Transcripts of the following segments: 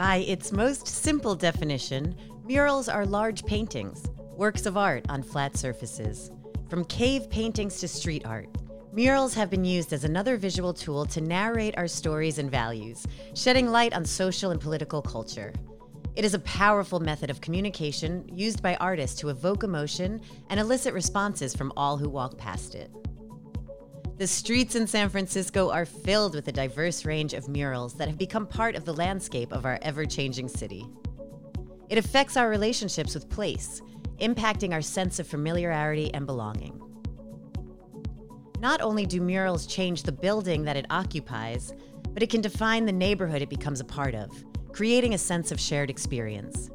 By its most simple definition, murals are large paintings, works of art on flat surfaces. From cave paintings to street art, murals have been used as another visual tool to narrate our stories and values, shedding light on social and political culture. It is a powerful method of communication used by artists to evoke emotion and elicit responses from all who walk past it. The streets in San Francisco are filled with a diverse range of murals that have become part of the landscape of our ever changing city. It affects our relationships with place, impacting our sense of familiarity and belonging. Not only do murals change the building that it occupies, but it can define the neighborhood it becomes a part of, creating a sense of shared experience.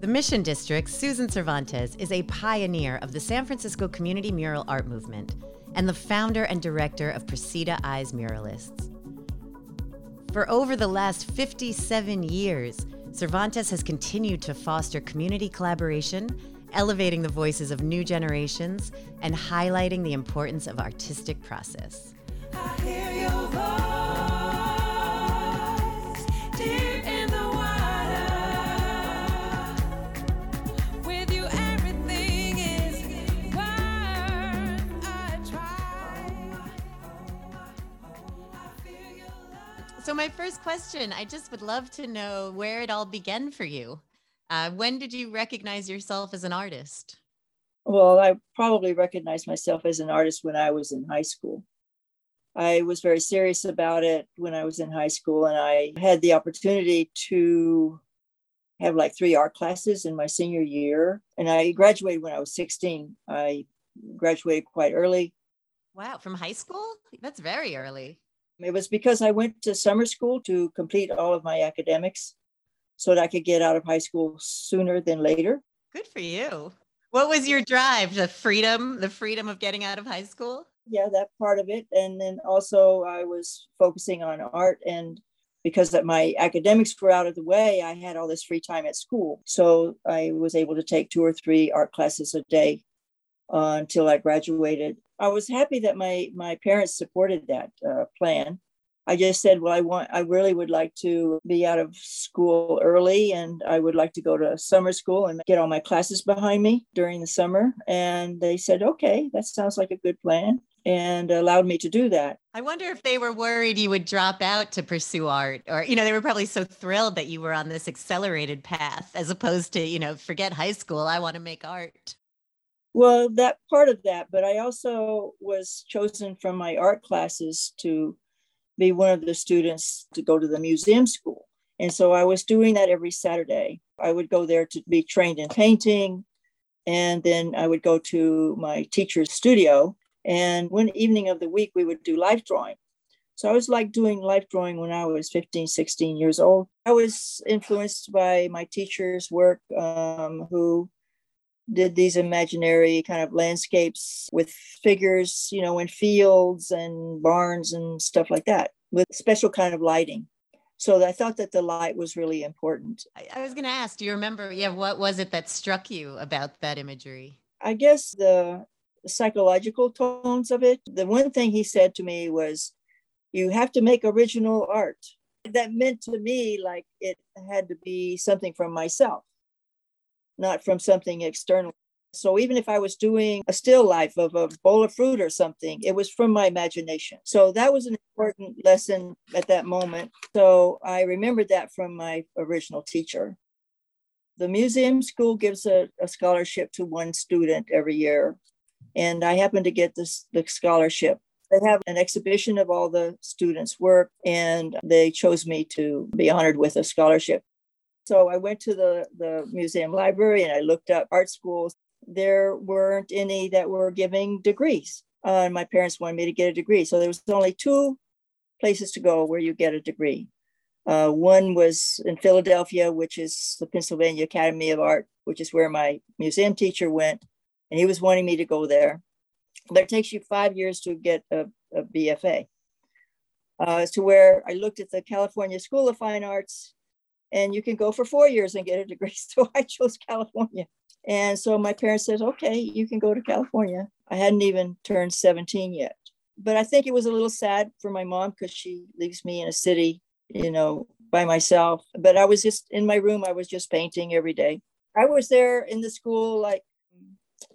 The Mission District's Susan Cervantes is a pioneer of the San Francisco community mural art movement and the founder and director of Precita Eyes Muralists. For over the last 57 years, Cervantes has continued to foster community collaboration, elevating the voices of new generations, and highlighting the importance of artistic process. So, my first question I just would love to know where it all began for you. Uh, when did you recognize yourself as an artist? Well, I probably recognized myself as an artist when I was in high school. I was very serious about it when I was in high school, and I had the opportunity to have like three art classes in my senior year. And I graduated when I was 16. I graduated quite early. Wow, from high school? That's very early. It was because I went to summer school to complete all of my academics so that I could get out of high school sooner than later. Good for you. What was your drive? The freedom, the freedom of getting out of high school? yeah that part of it and then also i was focusing on art and because that my academics were out of the way i had all this free time at school so i was able to take two or three art classes a day uh, until i graduated i was happy that my my parents supported that uh, plan i just said well i want i really would like to be out of school early and i would like to go to summer school and get all my classes behind me during the summer and they said okay that sounds like a good plan and allowed me to do that. I wonder if they were worried you would drop out to pursue art, or, you know, they were probably so thrilled that you were on this accelerated path as opposed to, you know, forget high school, I want to make art. Well, that part of that, but I also was chosen from my art classes to be one of the students to go to the museum school. And so I was doing that every Saturday. I would go there to be trained in painting. And then I would go to my teacher's studio and one evening of the week, we would do life drawing. So I was like doing life drawing when I was 15, 16 years old. I was influenced by my teacher's work, um, who did these imaginary kind of landscapes with figures, you know, in fields and barns and stuff like that with special kind of lighting. So I thought that the light was really important. I, I was going to ask, do you remember? Yeah, what was it that struck you about that imagery? I guess the psychological tones of it. The one thing he said to me was, You have to make original art. That meant to me like it had to be something from myself, not from something external. So even if I was doing a still life of a bowl of fruit or something, it was from my imagination. So that was an important lesson at that moment. So I remembered that from my original teacher. The museum school gives a, a scholarship to one student every year and I happened to get this the scholarship. They have an exhibition of all the students' work, and they chose me to be honored with a scholarship. So I went to the, the museum library and I looked up art schools. There weren't any that were giving degrees. Uh, and my parents wanted me to get a degree. So there was only two places to go where you get a degree. Uh, one was in Philadelphia, which is the Pennsylvania Academy of Art, which is where my museum teacher went and he was wanting me to go there. But it takes you five years to get a, a BFA. Uh, to where I looked at the California School of Fine Arts, and you can go for four years and get a degree. So I chose California. And so my parents said, okay, you can go to California. I hadn't even turned 17 yet. But I think it was a little sad for my mom because she leaves me in a city, you know, by myself. But I was just in my room, I was just painting every day. I was there in the school like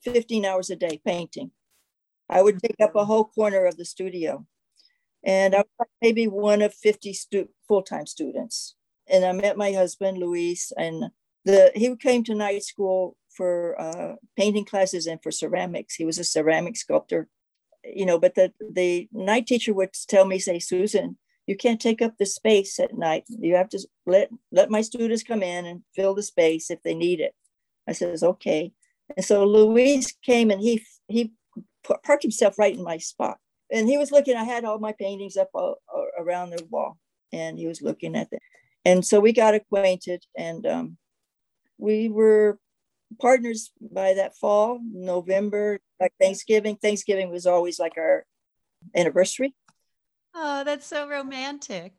15 hours a day painting. I would take up a whole corner of the studio. And I was maybe one of 50 stu- full-time students. And I met my husband, Luis, and the he came to night school for uh, painting classes and for ceramics. He was a ceramic sculptor, you know. But the the night teacher would tell me, say, Susan, you can't take up the space at night. You have to let let my students come in and fill the space if they need it. I says, okay. And so Luis came and he he parked himself right in my spot. And he was looking, I had all my paintings up all, all around the wall and he was looking at them. And so we got acquainted and um, we were partners by that fall, November, like Thanksgiving. Thanksgiving was always like our anniversary. Oh, that's so romantic.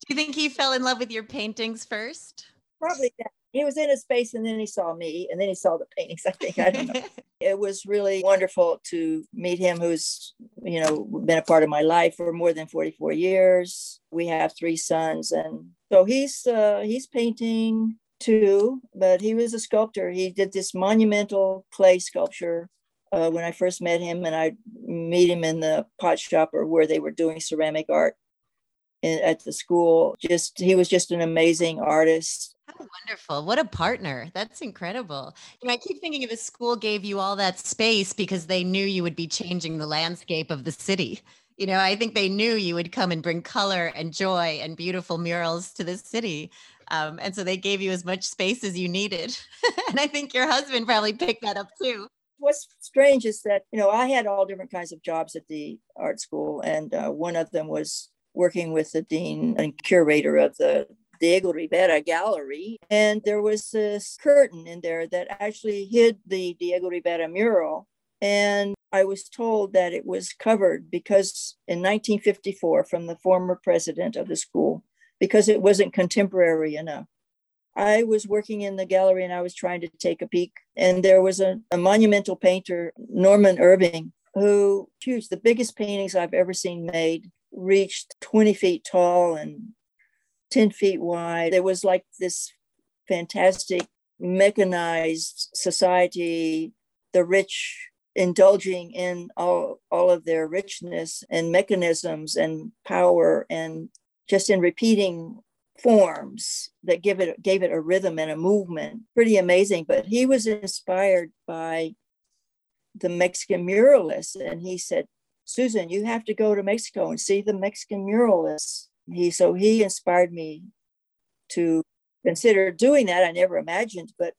Do you think he fell in love with your paintings first? Probably that. He was in a space and then he saw me and then he saw the paintings. I think I don't know. it was really wonderful to meet him who's you know been a part of my life for more than 44 years. We have three sons and so he's uh, he's painting too but he was a sculptor. He did this monumental clay sculpture uh, when i first met him and i meet him in the pot shop or where they were doing ceramic art in, at the school. Just he was just an amazing artist Wonderful. What a partner. That's incredible. You know, I keep thinking of the school gave you all that space because they knew you would be changing the landscape of the city. You know, I think they knew you would come and bring color and joy and beautiful murals to the city. Um, and so they gave you as much space as you needed. and I think your husband probably picked that up too. what's strange is that you know I had all different kinds of jobs at the art school, and uh, one of them was working with the dean and curator of the Diego Rivera Gallery, and there was this curtain in there that actually hid the Diego Rivera mural. And I was told that it was covered because in 1954, from the former president of the school, because it wasn't contemporary enough. I was working in the gallery and I was trying to take a peek, and there was a, a monumental painter, Norman Irving, who huge, the biggest paintings I've ever seen made, reached 20 feet tall and 10 feet wide. There was like this fantastic mechanized society, the rich indulging in all, all of their richness and mechanisms and power and just in repeating forms that give it gave it a rhythm and a movement. Pretty amazing. But he was inspired by the mexican muralists and he said susan you have to go to mexico and see the mexican muralists he so he inspired me to consider doing that. I never imagined but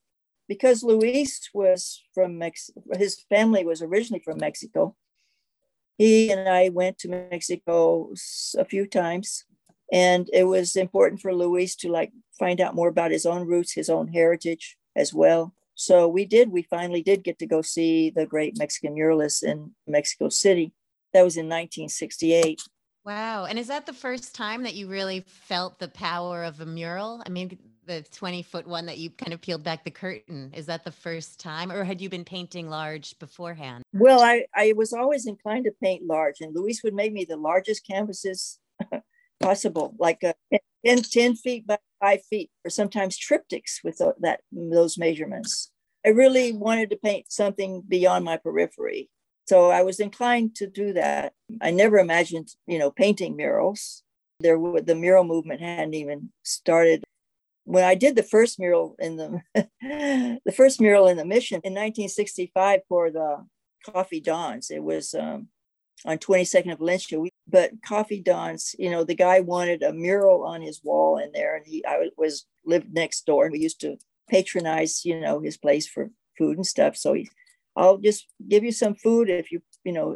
because luis was from mexico his family was originally from mexico he and i went to mexico a few times and it was important for luis to like find out more about his own roots his own heritage as well. So we did we finally did get to go see the great mexican muralists in mexico city. That was in 1968 Wow. And is that the first time that you really felt the power of a mural? I mean, the 20 foot one that you kind of peeled back the curtain, is that the first time? Or had you been painting large beforehand? Well, I, I was always inclined to paint large, and Luis would make me the largest canvases possible, like uh, a 10, 10 feet by five feet, or sometimes triptychs with that those measurements. I really wanted to paint something beyond my periphery. So I was inclined to do that. I never imagined, you know, painting murals. There were the mural movement hadn't even started. When I did the first mural in the the first mural in the mission in 1965 for the Coffee Dawns, it was um, on 22nd of. We- But Coffee Dawns, you know, the guy wanted a mural on his wall in there, and he I was lived next door, and we used to patronize, you know, his place for food and stuff. So he, I'll just give you some food if you, you know,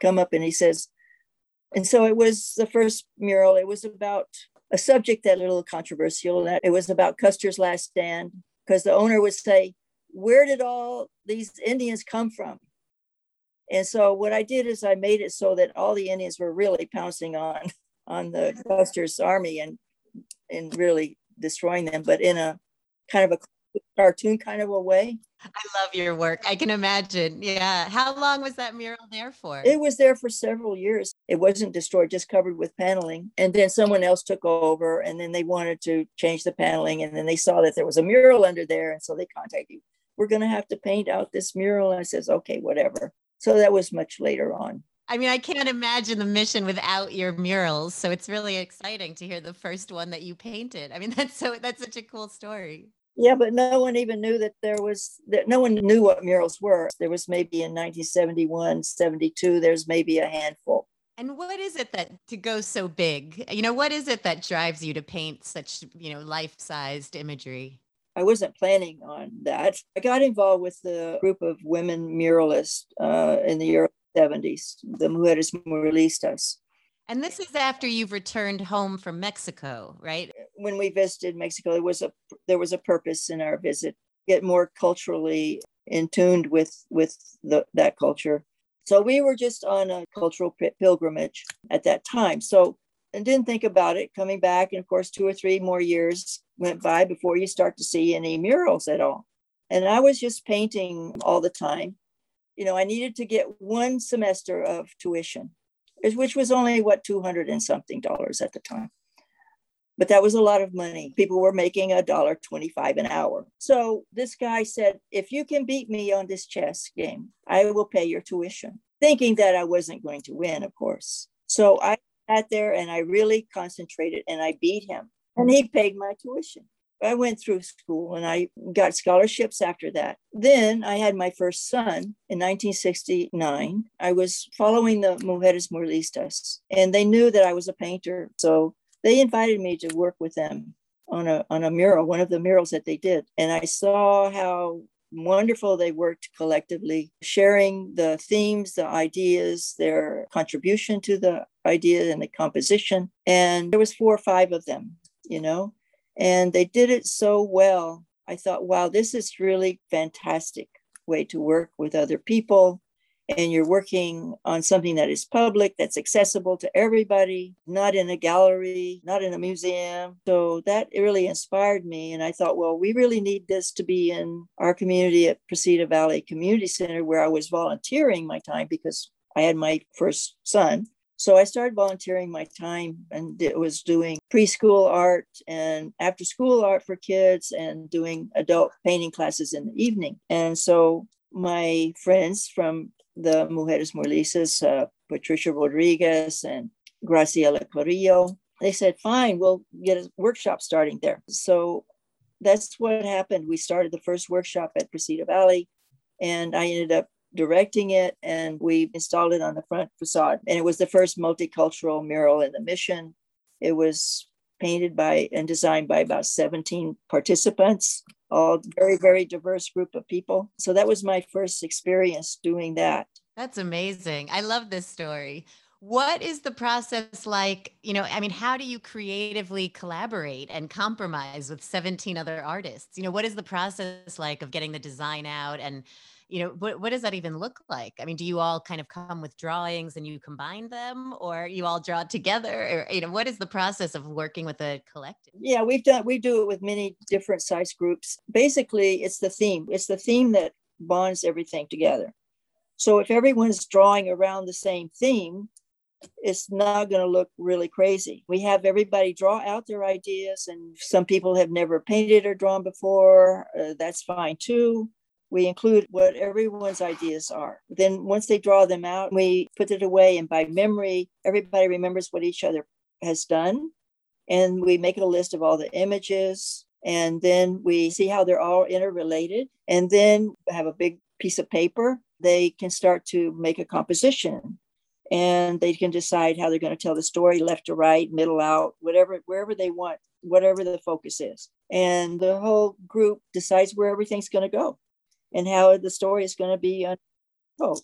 come up. And he says, and so it was the first mural. It was about a subject that a little controversial. That it was about Custer's last stand because the owner would say, "Where did all these Indians come from?" And so what I did is I made it so that all the Indians were really pouncing on on the Custer's army and and really destroying them, but in a kind of a cartoon kind of a way. I love your work. I can imagine. Yeah. How long was that mural there for? It was there for several years. It wasn't destroyed, just covered with paneling. And then someone else took over, and then they wanted to change the paneling. And then they saw that there was a mural under there. And so they contacted you. We're going to have to paint out this mural. And I says, okay, whatever. So that was much later on. I mean, I can't imagine the mission without your murals. So it's really exciting to hear the first one that you painted. I mean, that's so that's such a cool story. Yeah, but no one even knew that there was that no one knew what murals were. There was maybe in 1971, 72, there's maybe a handful. And what is it that to go so big? You know, what is it that drives you to paint such, you know, life-sized imagery? I wasn't planning on that. I got involved with the group of women muralists uh, in the early 70s, the Mujeres Muralistas. And this is after you've returned home from Mexico, right? Uh, when we visited Mexico, there was a there was a purpose in our visit, get more culturally in tuned with with the, that culture. So we were just on a cultural pilgrimage at that time. So and didn't think about it coming back. And of course, two or three more years went by before you start to see any murals at all. And I was just painting all the time. You know, I needed to get one semester of tuition, which was only what 200 and something dollars at the time. But that was a lot of money. People were making a dollar 25 an hour. So this guy said, if you can beat me on this chess game, I will pay your tuition, thinking that I wasn't going to win, of course. So I sat there and I really concentrated and I beat him. And he paid my tuition. I went through school and I got scholarships after that. Then I had my first son in 1969. I was following the Mujeres Muralistas and they knew that I was a painter. So they invited me to work with them on a, on a mural, one of the murals that they did. And I saw how wonderful they worked collectively, sharing the themes, the ideas, their contribution to the idea and the composition. And there was four or five of them, you know, and they did it so well. I thought, wow, this is really fantastic way to work with other people. And you're working on something that is public, that's accessible to everybody, not in a gallery, not in a museum. So that really inspired me. And I thought, well, we really need this to be in our community at Precita Valley Community Center, where I was volunteering my time because I had my first son. So I started volunteering my time and it was doing preschool art and after school art for kids and doing adult painting classes in the evening. And so my friends from the Mujeres Muralistas, uh, Patricia Rodriguez and Graciela Carrillo, they said, fine, we'll get a workshop starting there. So that's what happened. We started the first workshop at Precita Valley and I ended up directing it and we installed it on the front facade. And it was the first multicultural mural in the mission. It was painted by and designed by about 17 participants, all very, very diverse group of people. So that was my first experience doing that. That's amazing. I love this story. What is the process like? You know, I mean, how do you creatively collaborate and compromise with 17 other artists? You know, what is the process like of getting the design out and you know what, what does that even look like i mean do you all kind of come with drawings and you combine them or you all draw together or you know what is the process of working with a collective Yeah, we've done we do it with many different size groups. Basically, it's the theme. It's the theme that bonds everything together. So if everyone's drawing around the same theme, it's not going to look really crazy. We have everybody draw out their ideas, and some people have never painted or drawn before. Uh, that's fine too. We include what everyone's ideas are. Then, once they draw them out, we put it away, and by memory, everybody remembers what each other has done. And we make a list of all the images, and then we see how they're all interrelated. And then have a big piece of paper. They can start to make a composition and they can decide how they're going to tell the story left to right middle out whatever wherever they want whatever the focus is and the whole group decides where everything's going to go and how the story is going to be told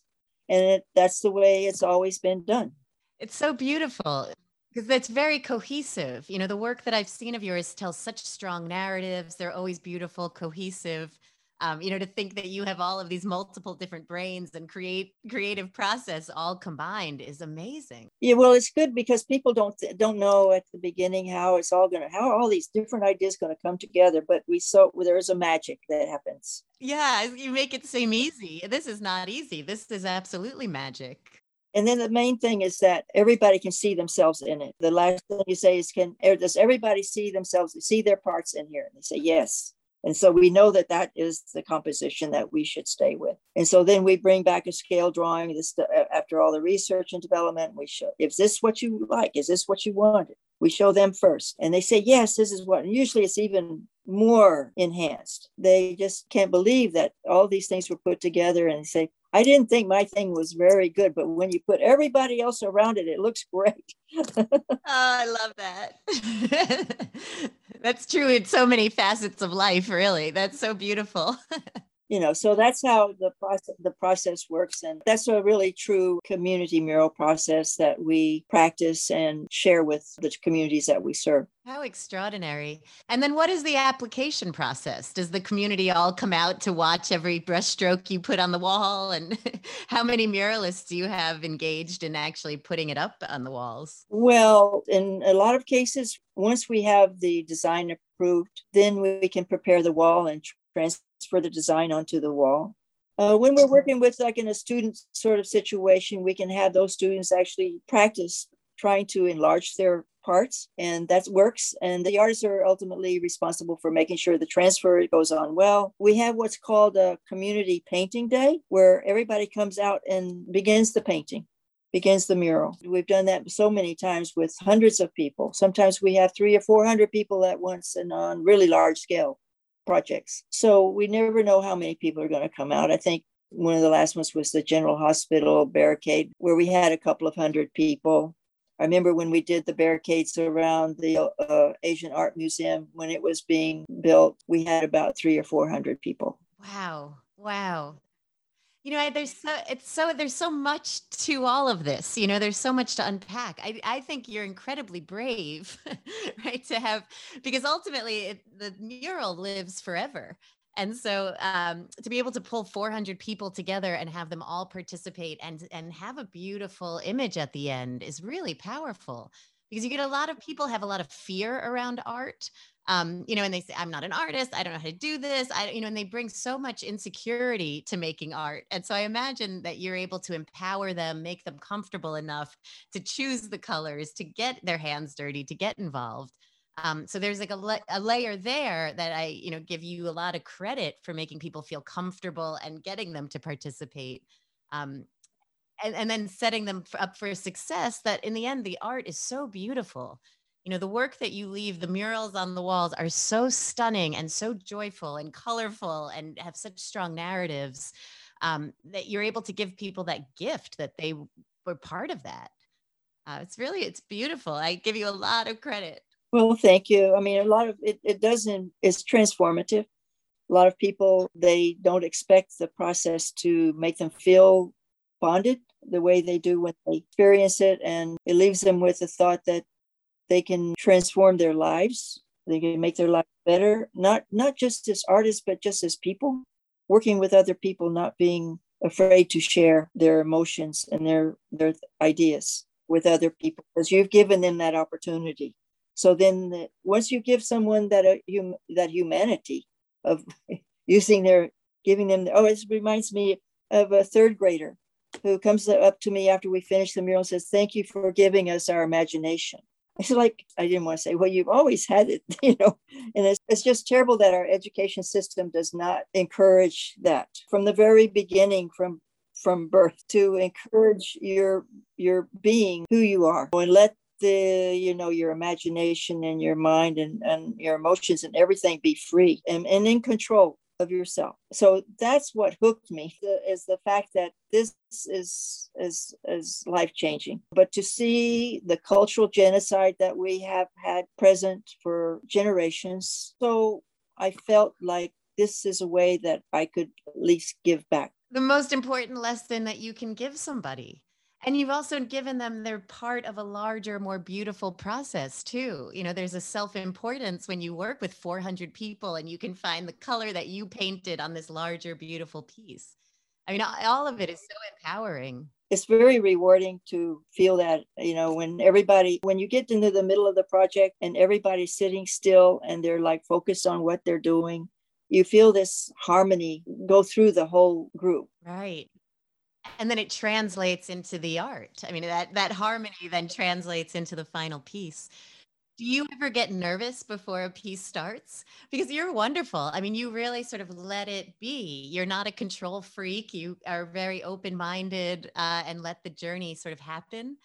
and it, that's the way it's always been done. It's so beautiful because it's very cohesive. You know the work that i've seen of yours tells such strong narratives. They're always beautiful cohesive Um, you know, to think that you have all of these multiple different brains and create creative process all combined is amazing. Yeah, well, it's good because people don't don't know at the beginning how it's all gonna how all these different ideas gonna come together. But we so there is a magic that happens. Yeah, you make it seem easy. This is not easy. This is absolutely magic. And then the main thing is that everybody can see themselves in it. The last thing you say is, "Can er, does everybody see themselves see their parts in here?" And they say yes. And so we know that that is the composition that we should stay with. And so then we bring back a scale drawing. This after all the research and development, we show is this what you like? Is this what you wanted? We show them first, and they say yes. This is what. And usually it's even more enhanced. They just can't believe that all these things were put together, and say, I didn't think my thing was very good, but when you put everybody else around it, it looks great. oh, I love that. that's true in so many facets of life, really. That's so beautiful. you know, so that's how the process the process works. And that's a really true community mural process that we practice and share with the communities that we serve. How extraordinary. And then what is the application process? Does the community all come out to watch every brushstroke you put on the wall? And how many muralists do you have engaged in actually putting it up on the walls? Well, in a lot of cases, once we have the design approved, then we can prepare the wall and transfer the design onto the wall. Uh, when we're working with like in a student sort of situation, we can have those students actually practice trying to enlarge their parts and that works. And the artists are ultimately responsible for making sure the transfer goes on well. We have what's called a community painting day where everybody comes out and begins the painting begins the mural. We've done that so many times with hundreds of people. Sometimes we have three or four hundred people at once and on really large scale projects so we never know how many people are going to come out i think one of the last ones was the general hospital barricade where we had a couple of hundred people I remember when we did the barricades around the uh, Asian Art Museum when it was being built, we had about three or 400 people. Wow. Wow. You know, there's so it's so there's so much to all of this. You know, there's so much to unpack. I I think you're incredibly brave, right? To have because ultimately it, the mural lives forever. And so um, to be able to pull 400 people together and have them all participate and and have a beautiful image at the end is really powerful because you get a lot of people have a lot of fear around art. Um, you know, and they say, I'm not an artist. I don't know how to do this. I, you know, and they bring so much insecurity to making art. And so I imagine that you're able to empower them, make them comfortable enough to choose the colors, to get their hands dirty, to get involved. Um, so there's like a, la- a layer there that I, you know, give you a lot of credit for making people feel comfortable and getting them to participate. Um, and, and then setting them up for success that in the end, the art is so beautiful. You know, the work that you leave, the murals on the walls are so stunning and so joyful and colorful and have such strong narratives um, that you're able to give people that gift that they were part of that. Uh, it's really, it's beautiful. I give you a lot of credit. Well, thank you. I mean, a lot of it, it doesn't, it's transformative. A lot of people, they don't expect the process to make them feel bonded the way they do when they experience it. And it leaves them with the thought that they can transform their lives. They can make their life better, not, not just as artists, but just as people, working with other people, not being afraid to share their emotions and their, their ideas with other people because you've given them that opportunity. So then, the, once you give someone that uh, hum, that humanity of using their giving them, oh, it reminds me of a third grader who comes up to me after we finish the mural and says, "Thank you for giving us our imagination." I said, like, I didn't want to say, well, you've always had it, you know, and it's, it's just terrible that our education system does not encourage that from the very beginning, from from birth, to encourage your your being who you are. And let the you know your imagination and your mind and, and your emotions and everything be free and, and in control of yourself. So that's what hooked me is the fact that this is is is life changing but to see the cultural genocide that we have had present for generations so i felt like this is a way that i could at least give back. The most important lesson that you can give somebody And you've also given them they're part of a larger, more beautiful process too. You know, there's a self-importance when you work with 400 people and you can find the color that you painted on this larger, beautiful piece. I mean, all of it is so empowering. It's very rewarding to feel that, you know, when everybody, when you get into the middle of the project and everybody's sitting still and they're like focused on what they're doing, you feel this harmony go through the whole group. Right and then it translates into the art. I mean that that harmony then translates into the final piece. Do you ever get nervous before a piece starts? Because you're wonderful. I mean you really sort of let it be. You're not a control freak. You are very open-minded uh, and let the journey sort of happen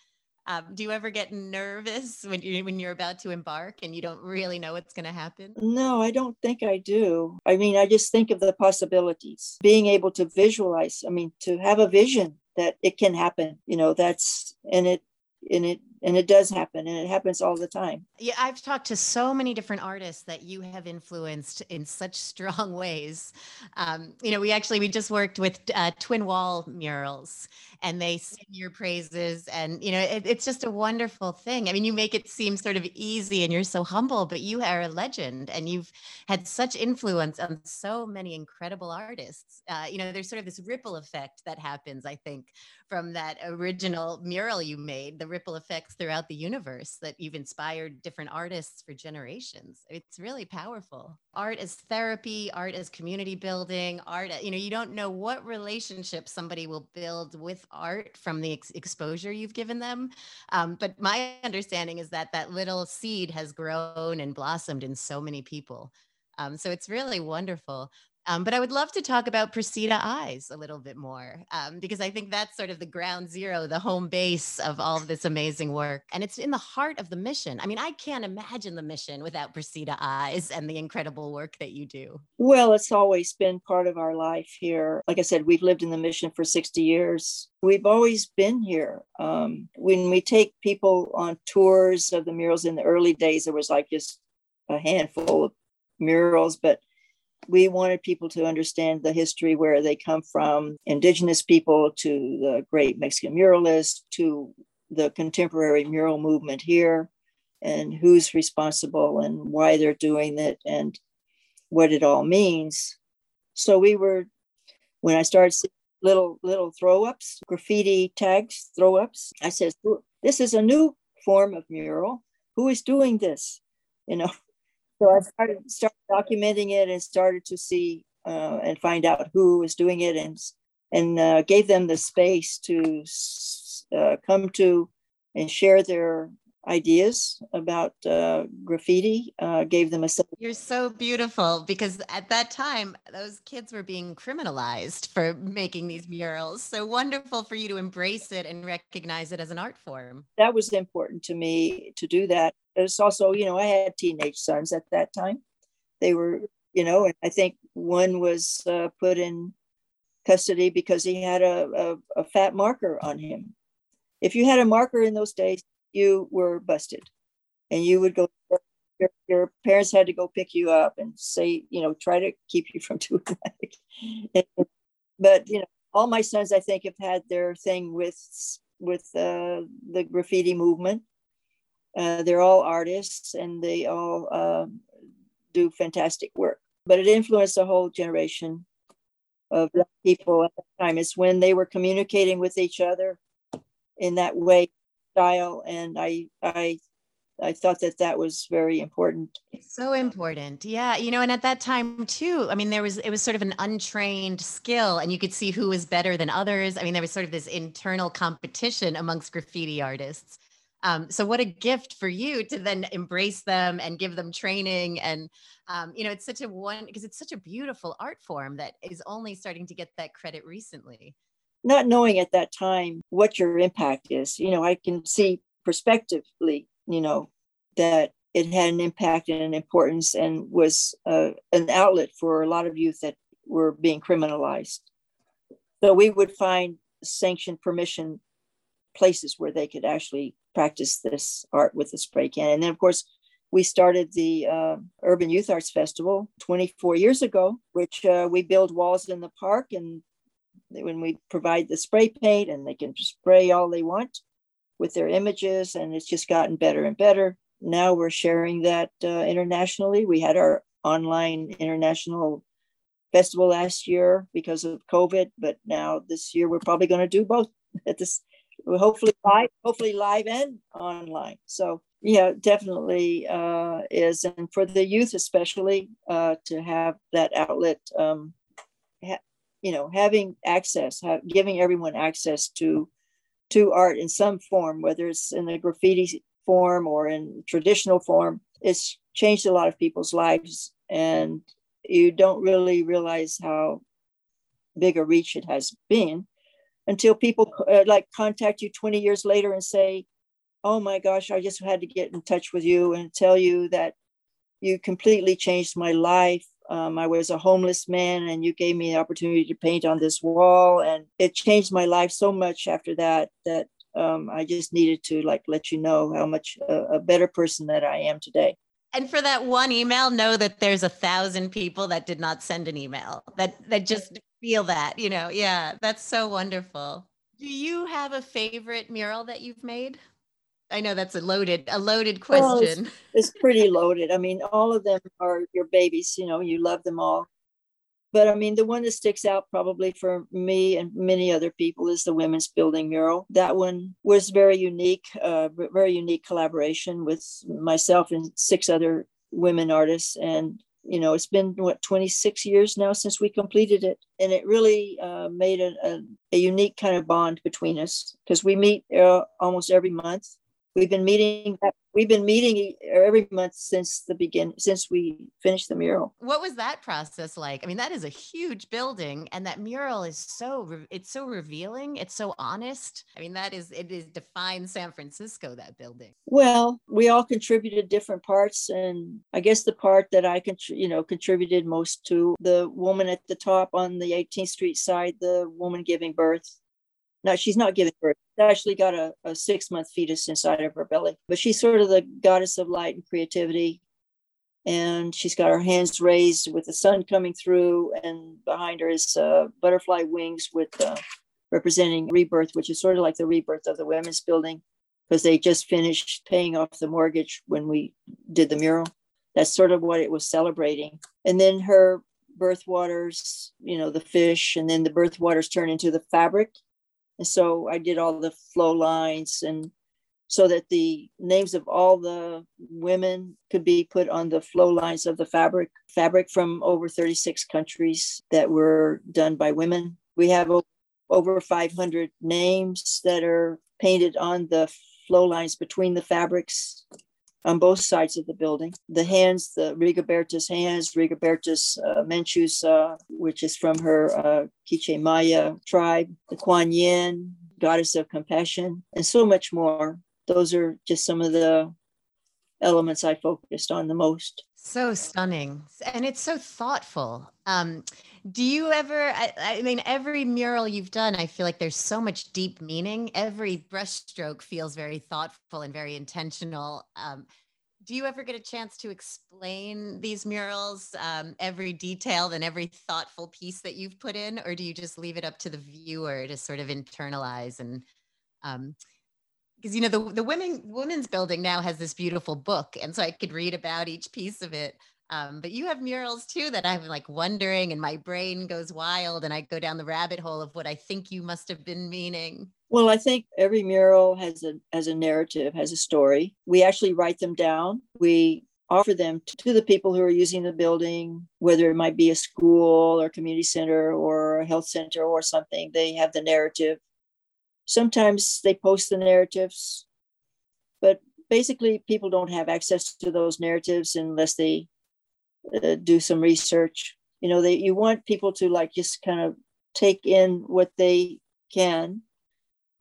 um, do you ever get nervous when you when you're about to embark and you don't really know what's going to happen? No, I don't think I do. I mean, I just think of the possibilities. Being able to visualize, I mean, to have a vision that it can happen, you know, that's and it and it and it does happen and it happens all the time. Yeah i've talked to so many different artists that you have influenced in such strong ways. Um, you know we actually we just worked with uh, twin wall murals and they sing your praises and you know it, it's just a wonderful thing. I mean you make it seem sort of easy and you're so humble but you are a legend and you've had such influence on so many incredible artists. Uh, you know there's sort of this ripple effect that happens i think from that original mural you made the ripple effects throughout the universe that you've inspired different artists for generations. It's really powerful. Art as therapy art as community building art you know you don't know what relationship somebody will build with art from the ex- exposure you've given them. Um, but my understanding is that that little seed has grown and blossomed in so many people. Um, so it's really wonderful. Um, but I would love to talk about Precita Eyes a little bit more um, because I think that's sort of the ground zero, the home base of all of this amazing work. And it's in the heart of the mission. I mean, I can't imagine the mission without Precita Eyes and the incredible work that you do. Well, it's always been part of our life here. Like I said, we've lived in the mission for 60 years. We've always been here. Um, when we take people on tours of the murals in the early days, there was like just a handful of murals, but we wanted people to understand the history where they come from indigenous people to the great mexican muralists to the contemporary mural movement here and who's responsible and why they're doing it and what it all means. So we were when i started seeing little little throw ups graffiti tags throw ups i said this is a new form of mural. Who is doing this? You know so I started started documenting it and started to see uh, and find out who was doing it and and uh, gave them the space to uh, come to and share their ideas about uh, graffiti. Uh, gave them a. You're so beautiful because at that time those kids were being criminalized for making these murals. So wonderful for you to embrace it and recognize it as an art form. That was important to me to do that. It's also, you know, I had teenage sons at that time. They were, you know, and I think one was uh, put in custody because he had a, a, a fat marker on him. If you had a marker in those days, you were busted. And you would go your, your parents had to go pick you up and say you know try to keep you from doing that. But you know all my sons i think have had their thing with with uh, the graffiti movement. Uh, they're all artists and they all uh, do fantastic work. But it influenced a whole generation of people at the time. It's when they were communicating with each other in that way style and i i i thought that that was very important. So important. Yeah you know and at that time too i mean there was it was sort of an untrained skill and you could see who was better than others. I mean there was sort of this internal competition amongst graffiti artists. Um, so what a gift for you to then embrace them and give them training and um, you know it's such a one because it's such a beautiful art form that is only starting to get that credit recently not knowing at that time what your impact is. You know, I can see prospectively, you know, that it had an impact and an importance and was uh, an outlet for a lot of youth that were being criminalized. So we would find sanctioned permission places where they could actually practice this art with the spray can. And then, of course, we started the uh, Urban Youth Arts Festival 24 years ago, which uh, we build walls in the park and when we provide the spray paint and they can spray all they want with their images and it's just gotten better and better. Now we're sharing that uh, internationally. We had our online international festival last year because of covid but now this year we're probably going to do both at this hopefully live hopefully live and online. So yeah definitely uh, is and for the youth especially uh, to have that outlet um, ha- you know having access giving everyone access to to art in some form whether it's in the graffiti form or in traditional form it's changed a lot of people's lives. And you don't really realize how big a reach it has been until people uh, like contact you 20 years later and say oh my gosh i just had to get in touch with you and tell you that you completely changed my life um, i was a homeless man and you gave me the opportunity to paint on this wall and it changed my life so much after that that um, i just needed to like let you know how much a better person that i am today And for that one email, know that there's a thousand people that did not send an email that that just feel that, you know. Yeah, that's so wonderful. Do you have a favorite mural that you've made? I know that's a loaded a loaded Well, it's- question. it's pretty loaded. I mean, all of them are your babies, you know, you love them all. But I mean, the one that sticks out probably for me and many other people is the women's building mural. That one was very unique, uh, very unique collaboration with myself and six other women artists. And, you know, it's been what, 26 years now since we completed it. And it really uh, made a, a, a unique kind of bond between us because we meet uh, almost every month we've been meeting we've been meeting every month since the begin since we finished the mural What was that process like? I mean, that is a huge building and that mural is so it's so revealing, it's so honest. I mean, that is it is defines San Francisco that building. well we all contributed different parts and i guess the part that i contr- you know contributed most to the woman at the top on the 18th street side the woman giving birth no she's not giving birth. She's actually got a, a six month fetus inside of her belly. But she's sort of the goddess of light and creativity. And she's got her hands raised with the sun coming through and behind her is uh, butterfly wings with uh, representing rebirth which is sort of like the rebirth of the women's building because they just finished paying off the mortgage when we did the mural. That's sort of what it was celebrating. And then her birth waters you know the fish and then the birth waters turn into the fabric and so i did all the flow lines and so that the names of all the women could be put on the flow lines of the fabric fabric from over 36 countries that were done by women. We have over 500 names that are painted on the flow lines between the fabrics on both sides of the building. The hands, the Rigoberta's hands, Rigoberta's uh, Menchus, uh, which is from her uh, Quiche Maya tribe, the Kuan Yin, goddess of compassion, and so much more. Those are just some of the elements I focused on the most. So stunning. And it's so thoughtful. Um, do you ever, I, I mean, every mural you've done, I feel like there's so much deep meaning. Every brushstroke feels very thoughtful and very intentional. Um, do you ever get a chance to explain these murals, um, every detail and every thoughtful piece that you've put in, or do you just leave it up to the viewer to sort of internalize and um, because you know the the women women's building now has this beautiful book, and so I could read about each piece of it. Um, but you have murals too that I'm like wondering, and my brain goes wild, and I go down the rabbit hole of what I think you must have been meaning. Well, I think every mural has a has a narrative, has a story. We actually write them down. We offer them to the people who are using the building, whether it might be a school or community center or a health center or something. They have the narrative. Sometimes they post the narratives, but basically, people don't have access to those narratives unless they uh, do some research. You know, that you want people to like just kind of take in what they can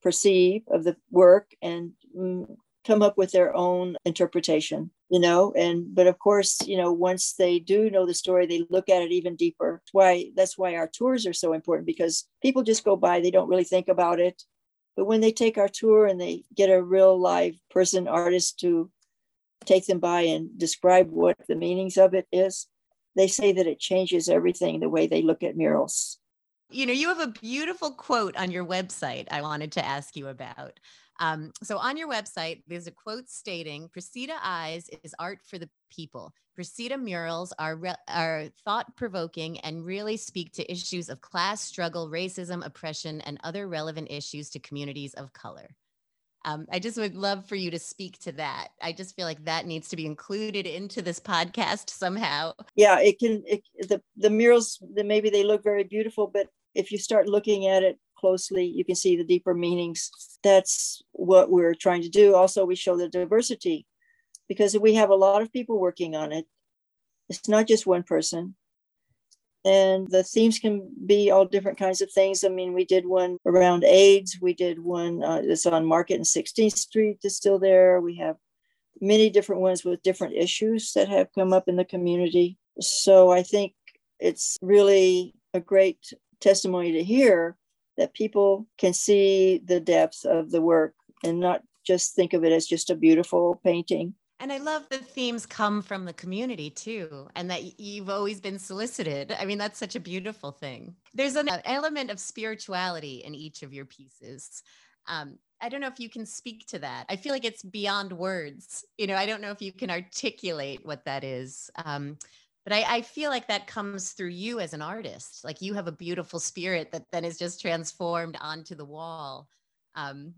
perceive of the work and mm, come up with their own interpretation you know? And but of course you know once they do know the story they look at it even deeper. Why that's why our tours are so important because people just go by they don't really think about it. But when they take our tour and they get a real live person artist to take them by and describe what the meanings of it is they say that it changes everything the way they look at murals You know, you have a beautiful quote on your website I wanted to ask you about. Um, so on your website, there's a quote stating, Precita Eyes is art for the people. Precita murals are, re- are thought provoking and really speak to issues of class struggle, racism, oppression, and other relevant issues to communities of color. Um, I just would love for you to speak to that. I just feel like that needs to be included into this podcast somehow. Yeah, it can. It, the the murals, maybe they look very beautiful, but if you start looking at it closely, you can see the deeper meanings. That's what we're trying to do. Also, we show the diversity because we have a lot of people working on it. It's not just one person. And the themes can be all different kinds of things. I mean, we did one around AIDS. We did one uh, that's on Market and 16th Street, is still there. We have many different ones with different issues that have come up in the community. So I think it's really a great testimony to hear that people can see the depth of the work and not just think of it as just a beautiful painting. And I love the themes come from the community too, and that you've always been solicited. I mean, that's such a beautiful thing. There's an element of spirituality in each of your pieces. Um, I don't know if you can speak to that. I feel like it's beyond words. You know, I don't know if you can articulate what that is. Um, but I, I feel like that comes through you as an artist. Like you have a beautiful spirit that then is just transformed onto the wall. Um,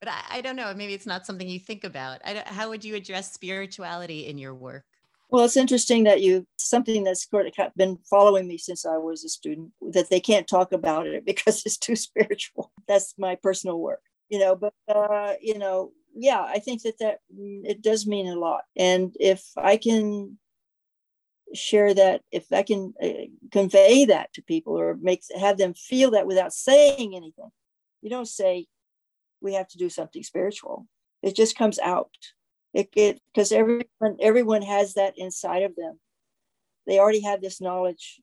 but I, I don't know. Maybe it's not something you think about. How would you address spirituality in your work? Well, it's interesting that you something that's been following me since I was a student that they can't talk about it because it's too spiritual. That's my personal work, you know. But uh, you know, yeah, I think that that mm, it does mean a lot. And if I can share that, if I can uh, convey that to people or make have them feel that without saying anything, you don't say we have to do something spiritual. It just comes out. It because everyone everyone has that inside of them. They already have this knowledge,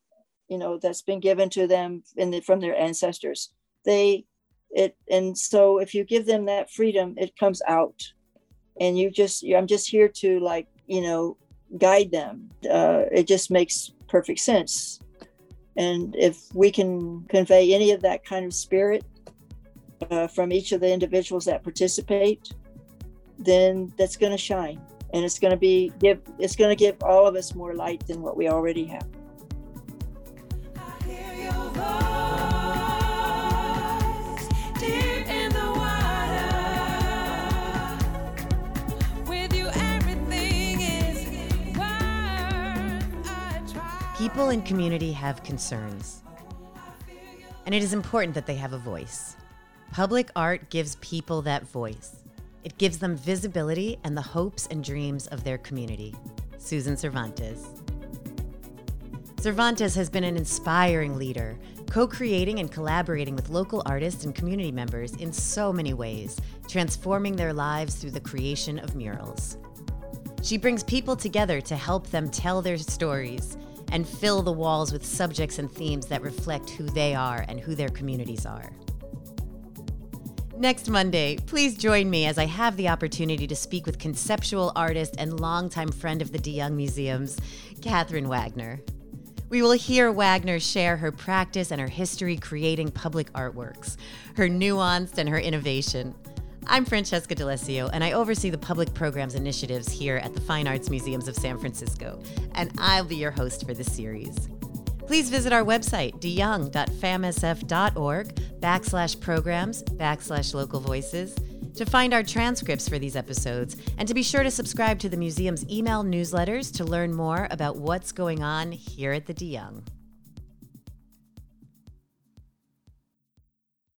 you know, that's been given to them in the, from their ancestors. They it and so if you give them that freedom, it comes out, and you just I'm just here to like you know guide them. Uh, it just makes perfect sense. And if we can convey any of that kind of spirit uh, from each of the individuals that participate, then that's going to shine, and it's going to be give it's going to give all of us more light than what we already have. People in community have concerns, and it is important that they have a voice. Public art gives people that voice. It gives them visibility and the hopes and dreams of their community. Susan Cervantes. Cervantes has been an inspiring leader, co creating and collaborating with local artists and community members in so many ways, transforming their lives through the creation of murals. She brings people together to help them tell their stories and fill the walls with subjects and themes that reflect who they are and who their communities are. Next Monday, please join me as I have the opportunity to speak with conceptual artist and longtime friend of the De DeYoung Museums, Catherine Wagner. We will hear Wagner share her practice and her history creating public artworks, her nuance and her innovation. I'm Francesca D'Alessio, and I oversee the public programs initiatives here at the Fine Arts Museums of San Francisco, and I'll be your host for this series. Please visit our website, deyoung.famsf.org backslash programs backslash local voices to find our transcripts for these episodes and to be sure to subscribe to the museum's email newsletters to learn more about what's going on here at the de Young.